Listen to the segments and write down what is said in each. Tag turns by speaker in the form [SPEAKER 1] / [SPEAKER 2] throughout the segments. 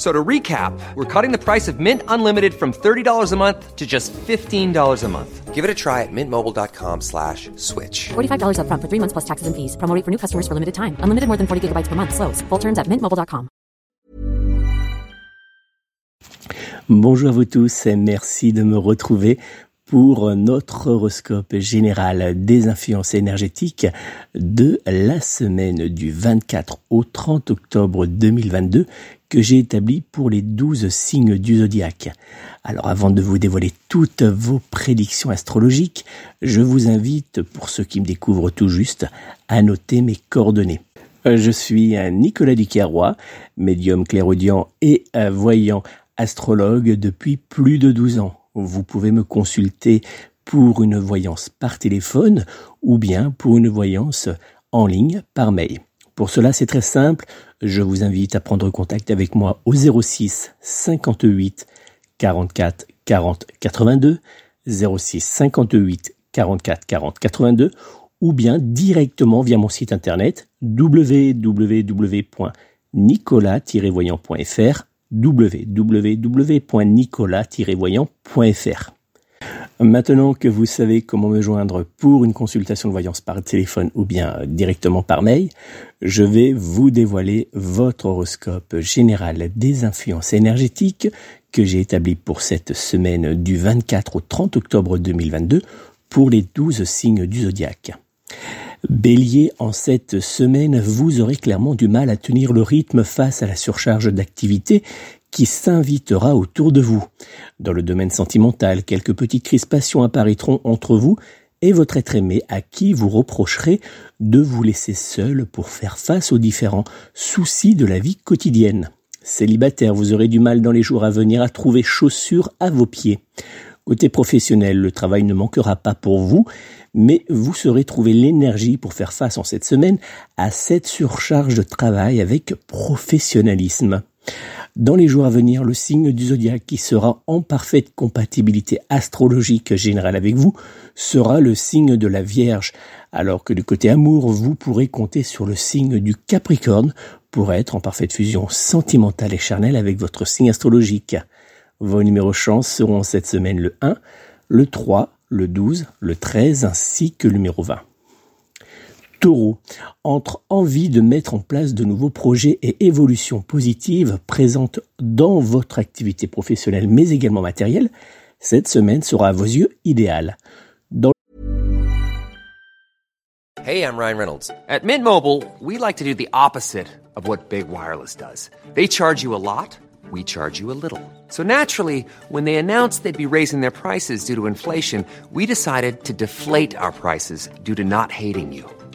[SPEAKER 1] So to recap, we're cutting the price of Mint Unlimited from $30 a month to just $15 a month.
[SPEAKER 2] Give it a try at mintmobile.com slash switch.
[SPEAKER 3] $45 up front for three months plus taxes and fees. Promo rate for new customers for limited time. Unlimited more than 40 gigabytes per month. Slows. Full terms at mintmobile.com.
[SPEAKER 4] Bonjour à vous tous et merci de me retrouver pour notre horoscope général des influences énergétiques de la semaine du 24 au 30 octobre 2022 que j'ai établi pour les 12 signes du zodiaque. Alors avant de vous dévoiler toutes vos prédictions astrologiques, je vous invite, pour ceux qui me découvrent tout juste, à noter mes coordonnées. Je suis Nicolas Ducarrois, médium clairaudient et voyant astrologue depuis plus de 12 ans. Vous pouvez me consulter pour une voyance par téléphone ou bien pour une voyance en ligne par mail. Pour cela, c'est très simple. Je vous invite à prendre contact avec moi au 06 58 44 40 82, 06 58 44 40 82, ou bien directement via mon site internet www.nicolas-voyant.fr www.nicolas-voyant.fr. Maintenant que vous savez comment me joindre pour une consultation de voyance par téléphone ou bien directement par mail, je vais vous dévoiler votre horoscope général des influences énergétiques que j'ai établi pour cette semaine du 24 au 30 octobre 2022 pour les 12 signes du zodiaque. Bélier, en cette semaine, vous aurez clairement du mal à tenir le rythme face à la surcharge d'activité qui s'invitera autour de vous. Dans le domaine sentimental, quelques petites crispations apparaîtront entre vous et votre être aimé à qui vous reprocherez de vous laisser seul pour faire face aux différents soucis de la vie quotidienne. Célibataire, vous aurez du mal dans les jours à venir à trouver chaussures à vos pieds. Côté professionnel, le travail ne manquera pas pour vous, mais vous saurez trouver l'énergie pour faire face en cette semaine à cette surcharge de travail avec professionnalisme. Dans les jours à venir, le signe du zodiaque qui sera en parfaite compatibilité astrologique générale avec vous sera le signe de la Vierge, alors que du côté amour, vous pourrez compter sur le signe du Capricorne pour être en parfaite fusion sentimentale et charnelle avec votre signe astrologique. Vos numéros chance seront cette semaine le 1, le 3, le 12, le 13 ainsi que le numéro 20. Taureau, entre envie de mettre en place de nouveaux projets et évolutions positives présentes dans votre activité professionnelle mais également matérielle, cette semaine sera à vos yeux idéale. Dans
[SPEAKER 2] Hey, I'm Ryan Reynolds.
[SPEAKER 1] At Mint Mobile, we like to do the opposite of what Big Wireless does. They charge you a lot, we charge you a little. So naturally, when they announced they'd be raising their prices due to inflation, we decided to deflate our prices due to not hating you.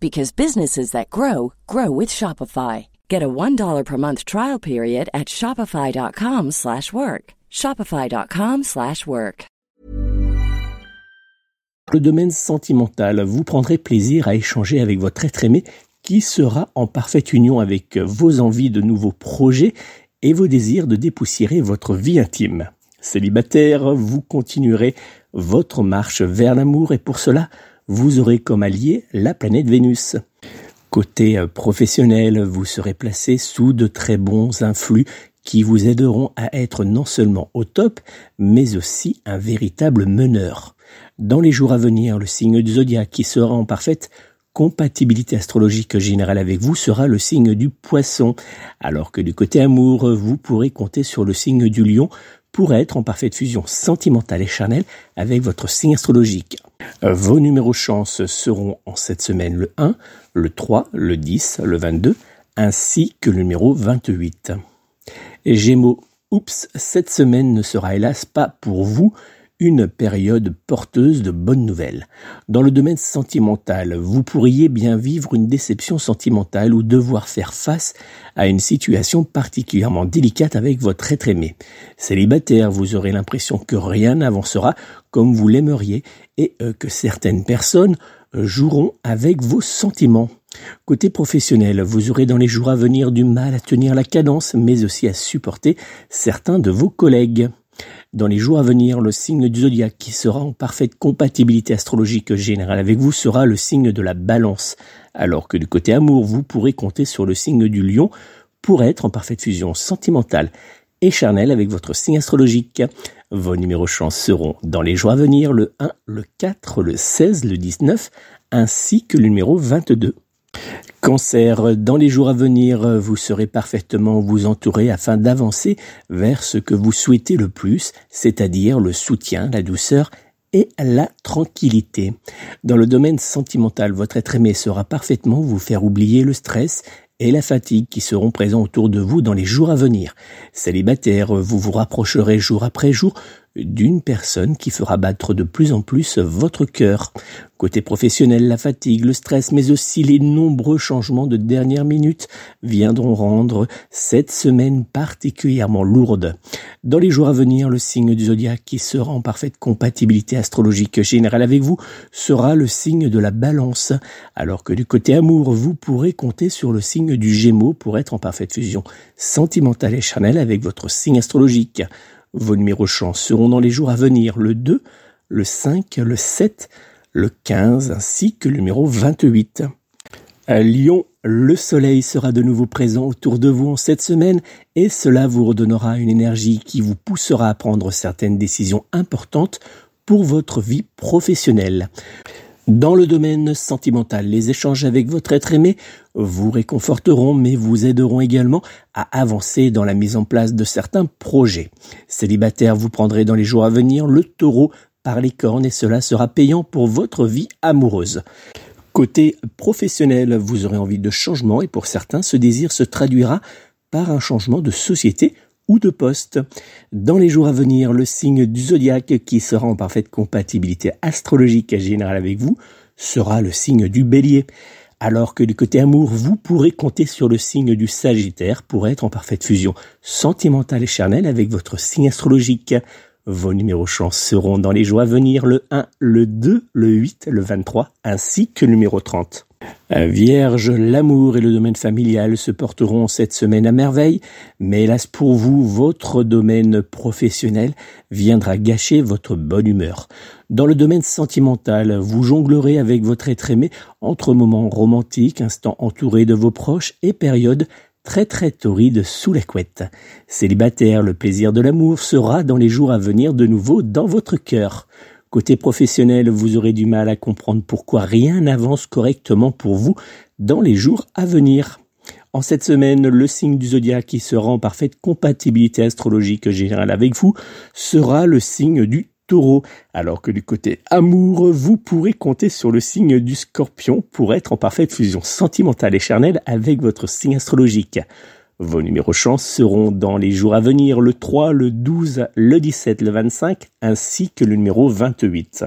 [SPEAKER 5] because businesses that grow grow with Shopify. Get a $1 per month trial period at shopify.com/work. shopify.com/work.
[SPEAKER 4] le domaine sentimental, vous prendrez plaisir à échanger avec votre être aimé qui sera en parfaite union avec vos envies de nouveaux projets et vos désirs de dépoussiérer votre vie intime. Célibataire, vous continuerez votre marche vers l'amour et pour cela, vous aurez comme allié la planète Vénus. Côté euh, professionnel, vous serez placé sous de très bons influx qui vous aideront à être non seulement au top, mais aussi un véritable meneur. Dans les jours à venir, le signe du zodiaque qui sera en parfaite compatibilité astrologique générale avec vous sera le signe du poisson, alors que du côté amour, vous pourrez compter sur le signe du lion pour être en parfaite fusion sentimentale et charnelle avec votre signe astrologique. Vos numéros chance seront en cette semaine le 1, le 3, le 10, le 22, ainsi que le numéro 28. Gémeaux, oups, cette semaine ne sera hélas pas pour vous une période porteuse de bonnes nouvelles. Dans le domaine sentimental, vous pourriez bien vivre une déception sentimentale ou devoir faire face à une situation particulièrement délicate avec votre être aimé. Célibataire, vous aurez l'impression que rien n'avancera comme vous l'aimeriez et euh, que certaines personnes joueront avec vos sentiments. Côté professionnel, vous aurez dans les jours à venir du mal à tenir la cadence, mais aussi à supporter certains de vos collègues. Dans les jours à venir, le signe du zodiaque qui sera en parfaite compatibilité astrologique générale avec vous sera le signe de la balance, alors que du côté amour, vous pourrez compter sur le signe du lion pour être en parfaite fusion sentimentale et charnelle avec votre signe astrologique. Vos numéros chance seront dans les jours à venir le 1, le 4, le 16, le 19, ainsi que le numéro 22. Cancer, dans les jours à venir, vous serez parfaitement vous entourer afin d'avancer vers ce que vous souhaitez le plus, c'est-à-dire le soutien, la douceur et la tranquillité. Dans le domaine sentimental, votre être aimé sera parfaitement vous faire oublier le stress et la fatigue qui seront présents autour de vous dans les jours à venir. Célibataire, vous vous rapprocherez jour après jour d'une personne qui fera battre de plus en plus votre cœur. Côté professionnel, la fatigue, le stress, mais aussi les nombreux changements de dernière minute viendront rendre cette semaine particulièrement lourde. Dans les jours à venir, le signe du zodiaque qui sera en parfaite compatibilité astrologique générale avec vous sera le signe de la balance, alors que du côté amour, vous pourrez compter sur le signe du gémeaux pour être en parfaite fusion sentimentale et charnelle avec votre signe astrologique. Vos numéros chance seront dans les jours à venir le 2, le 5, le 7, le 15 ainsi que le numéro 28. À Lyon, le soleil sera de nouveau présent autour de vous en cette semaine et cela vous redonnera une énergie qui vous poussera à prendre certaines décisions importantes pour votre vie professionnelle. Dans le domaine sentimental, les échanges avec votre être aimé vous réconforteront mais vous aideront également à avancer dans la mise en place de certains projets. Célibataire, vous prendrez dans les jours à venir le taureau par les cornes et cela sera payant pour votre vie amoureuse. Côté professionnel, vous aurez envie de changement et pour certains, ce désir se traduira par un changement de société ou de poste. Dans les jours à venir, le signe du zodiaque qui sera en parfaite compatibilité astrologique générale avec vous sera le signe du bélier. Alors que du côté amour, vous pourrez compter sur le signe du Sagittaire pour être en parfaite fusion sentimentale et charnelle avec votre signe astrologique. Vos numéros chance seront dans les jours à venir le 1, le 2, le 8, le 23 ainsi que le numéro 30. Vierge, l'amour et le domaine familial se porteront cette semaine à merveille, mais hélas pour vous, votre domaine professionnel viendra gâcher votre bonne humeur. Dans le domaine sentimental, vous jonglerez avec votre être aimé entre moments romantiques, instants entourés de vos proches et périodes très très torrides sous la couette. Célibataire, le plaisir de l'amour sera dans les jours à venir de nouveau dans votre cœur. Côté professionnel, vous aurez du mal à comprendre pourquoi rien n'avance correctement pour vous dans les jours à venir. En cette semaine, le signe du zodiaque qui sera en parfaite compatibilité astrologique générale avec vous sera le signe du taureau, alors que du côté amour, vous pourrez compter sur le signe du scorpion pour être en parfaite fusion sentimentale et charnelle avec votre signe astrologique. Vos numéros chance seront dans les jours à venir le 3, le 12, le 17, le 25 ainsi que le numéro 28.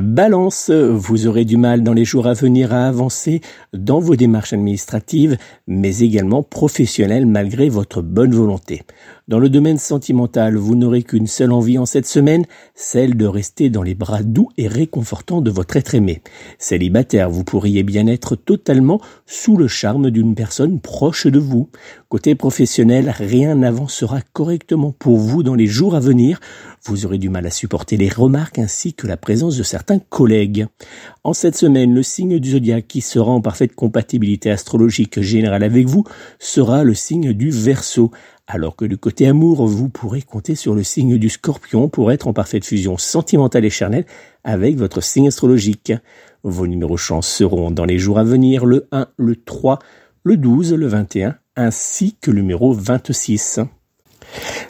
[SPEAKER 4] Balance, vous aurez du mal dans les jours à venir à avancer dans vos démarches administratives, mais également professionnelles malgré votre bonne volonté. Dans le domaine sentimental, vous n'aurez qu'une seule envie en cette semaine, celle de rester dans les bras doux et réconfortants de votre être aimé. Célibataire, vous pourriez bien être totalement sous le charme d'une personne proche de vous. Côté professionnel, rien n'avancera correctement pour vous dans les jours à venir. Vous aurez du mal à supporter les remarques ainsi que la présence de certains collègues. En cette semaine, le signe du zodiaque qui sera en parfaite compatibilité astrologique générale avec vous sera le signe du Verseau alors que du côté amour, vous pourrez compter sur le signe du scorpion pour être en parfaite fusion sentimentale et charnelle avec votre signe astrologique. Vos numéros chance seront dans les jours à venir le 1, le 3, le 12, le 21, ainsi que le numéro 26.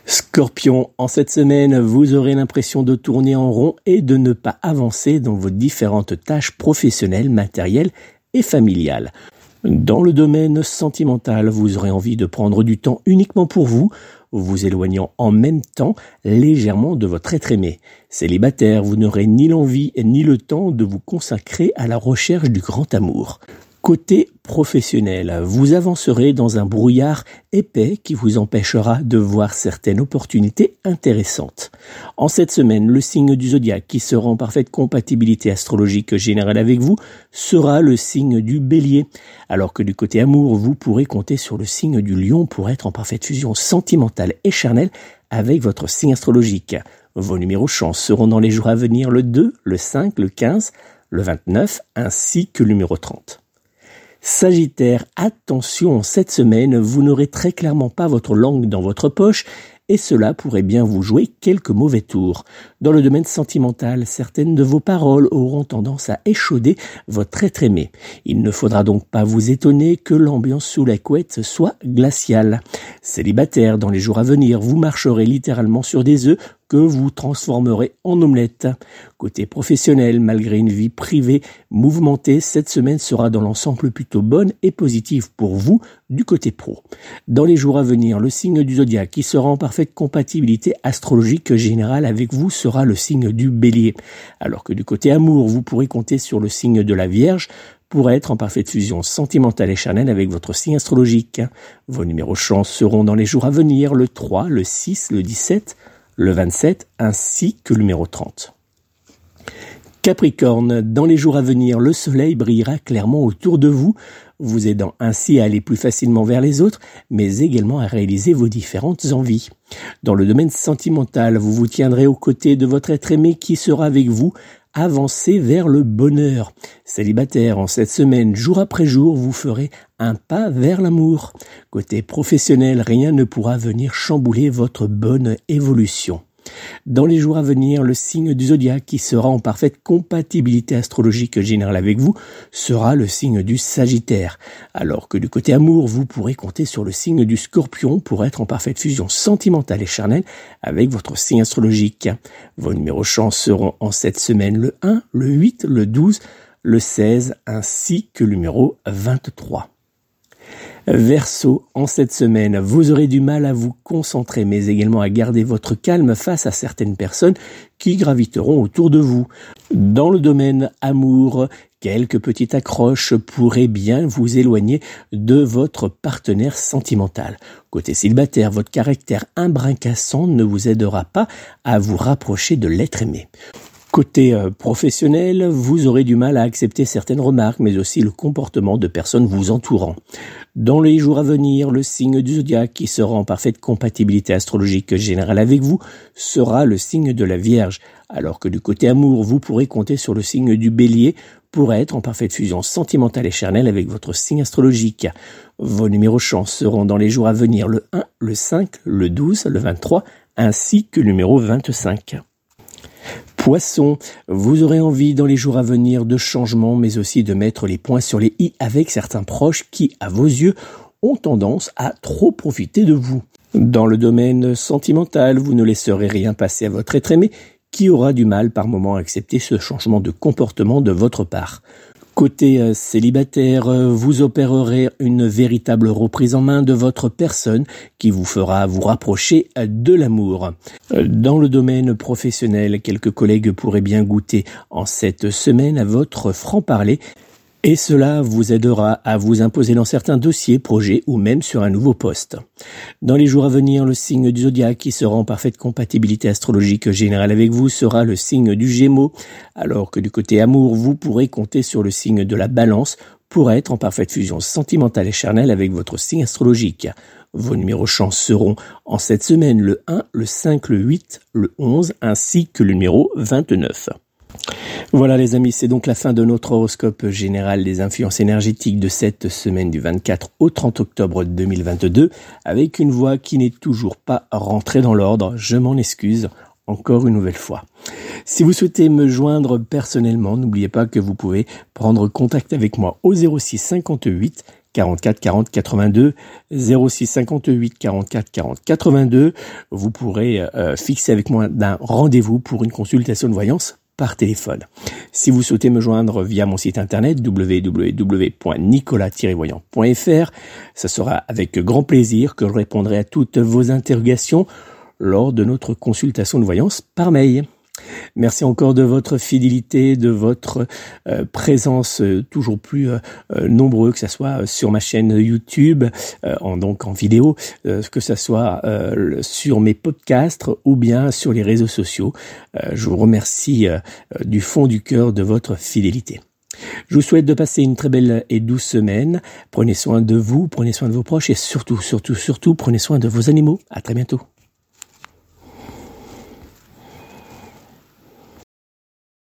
[SPEAKER 4] Scorpion, en cette semaine, vous aurez l'impression de tourner en rond et de ne pas avancer dans vos différentes tâches professionnelles, matérielles et familiales. Dans le domaine sentimental, vous aurez envie de prendre du temps uniquement pour vous, vous éloignant en même temps légèrement de votre être aimé. Célibataire, vous n'aurez ni l'envie ni le temps de vous consacrer à la recherche du grand amour. Côté professionnel, vous avancerez dans un brouillard épais qui vous empêchera de voir certaines opportunités intéressantes. En cette semaine, le signe du zodiaque qui sera en parfaite compatibilité astrologique générale avec vous sera le signe du bélier, alors que du côté amour, vous pourrez compter sur le signe du lion pour être en parfaite fusion sentimentale et charnelle avec votre signe astrologique. Vos numéros chance seront dans les jours à venir le 2, le 5, le 15, le 29 ainsi que le numéro 30. Sagittaire, attention, cette semaine, vous n'aurez très clairement pas votre langue dans votre poche et cela pourrait bien vous jouer quelques mauvais tours. Dans le domaine sentimental, certaines de vos paroles auront tendance à échauder votre être aimé. Il ne faudra donc pas vous étonner que l'ambiance sous la couette soit glaciale. Célibataire, dans les jours à venir, vous marcherez littéralement sur des œufs que vous transformerez en omelette. Côté professionnel, malgré une vie privée mouvementée, cette semaine sera dans l'ensemble plutôt bonne et positive pour vous du côté pro. Dans les jours à venir, le signe du zodiaque qui sera en parfaite compatibilité astrologique générale avec vous sera le signe du bélier. Alors que du côté amour, vous pourrez compter sur le signe de la Vierge pour être en parfaite fusion sentimentale et charnelle avec votre signe astrologique. Vos numéros chance seront dans les jours à venir le 3, le 6, le 17, le 27 ainsi que le numéro 30. Capricorne, dans les jours à venir, le soleil brillera clairement autour de vous, vous aidant ainsi à aller plus facilement vers les autres, mais également à réaliser vos différentes envies. Dans le domaine sentimental, vous vous tiendrez aux côtés de votre être aimé qui sera avec vous, avancez vers le bonheur. Célibataire, en cette semaine, jour après jour, vous ferez un pas vers l'amour. Côté professionnel, rien ne pourra venir chambouler votre bonne évolution. Dans les jours à venir, le signe du zodiaque qui sera en parfaite compatibilité astrologique générale avec vous sera le signe du Sagittaire, alors que du côté amour, vous pourrez compter sur le signe du Scorpion pour être en parfaite fusion sentimentale et charnelle avec votre signe astrologique. Vos numéros chance seront en cette semaine le 1, le 8, le 12, le 16 ainsi que le numéro 23. Verseau, en cette semaine, vous aurez du mal à vous concentrer, mais également à garder votre calme face à certaines personnes qui graviteront autour de vous. Dans le domaine amour, quelques petites accroches pourraient bien vous éloigner de votre partenaire sentimental. Côté célibataire, votre caractère imbricassant ne vous aidera pas à vous rapprocher de l'être aimé. Côté euh, professionnel, vous aurez du mal à accepter certaines remarques, mais aussi le comportement de personnes vous entourant. Dans les jours à venir, le signe du zodiaque qui sera en parfaite compatibilité astrologique générale avec vous sera le signe de la Vierge, alors que du côté amour, vous pourrez compter sur le signe du Bélier pour être en parfaite fusion sentimentale et charnelle avec votre signe astrologique. Vos numéros chance seront dans les jours à venir le 1, le 5, le 12, le 23, ainsi que le numéro 25. Poisson, vous aurez envie dans les jours à venir de changements, mais aussi de mettre les points sur les i avec certains proches qui, à vos yeux, ont tendance à trop profiter de vous. Dans le domaine sentimental, vous ne laisserez rien passer à votre être aimé qui aura du mal par moment à accepter ce changement de comportement de votre part. Côté euh, célibataire, euh, vous opérerez une véritable reprise en main de votre personne qui vous fera vous rapprocher euh, de l'amour. Dans le domaine professionnel, quelques collègues pourraient bien goûter en cette semaine à votre franc-parler et cela vous aidera à vous imposer dans certains dossiers, projets ou même sur un nouveau poste. Dans les jours à venir, le signe du zodiaque qui sera en parfaite compatibilité astrologique générale avec vous sera le signe du Gémeaux, alors que du côté amour, vous pourrez compter sur le signe de la Balance pour être en parfaite fusion sentimentale et charnelle avec votre signe astrologique. Vos numéros chance seront en cette semaine le 1, le 5, le 8, le 11 ainsi que le numéro 29. Voilà les amis, c'est donc la fin de notre horoscope général des influences énergétiques de cette semaine du 24 au 30 octobre 2022 avec une voix qui n'est toujours pas rentrée dans l'ordre, je m'en excuse. encore une nouvelle fois. Si vous souhaitez me joindre personnellement, n'oubliez pas que vous pouvez prendre contact avec moi au 06 58 44 40 82 06 58 44 40 82. Vous pourrez euh, fixer avec moi un rendez-vous pour une consultation de voyance par téléphone. Si vous souhaitez me joindre via mon site internet www.nicolas-voyant.fr, ce sera avec grand plaisir que je répondrai à toutes vos interrogations lors de notre consultation de voyance par mail. Merci encore de votre fidélité, de votre euh, présence euh, toujours plus euh, nombreux, que ce soit sur ma chaîne YouTube, en, donc en vidéo, que ce soit sur mes podcasts ou bien sur les réseaux sociaux. je vous remercie du fond du cœur de votre fidélité. Je vous souhaite de passer une très belle et douce semaine. Prenez soin de vous, prenez soin de vos proches et surtout, surtout, surtout, prenez soin de vos animaux. À très bientôt.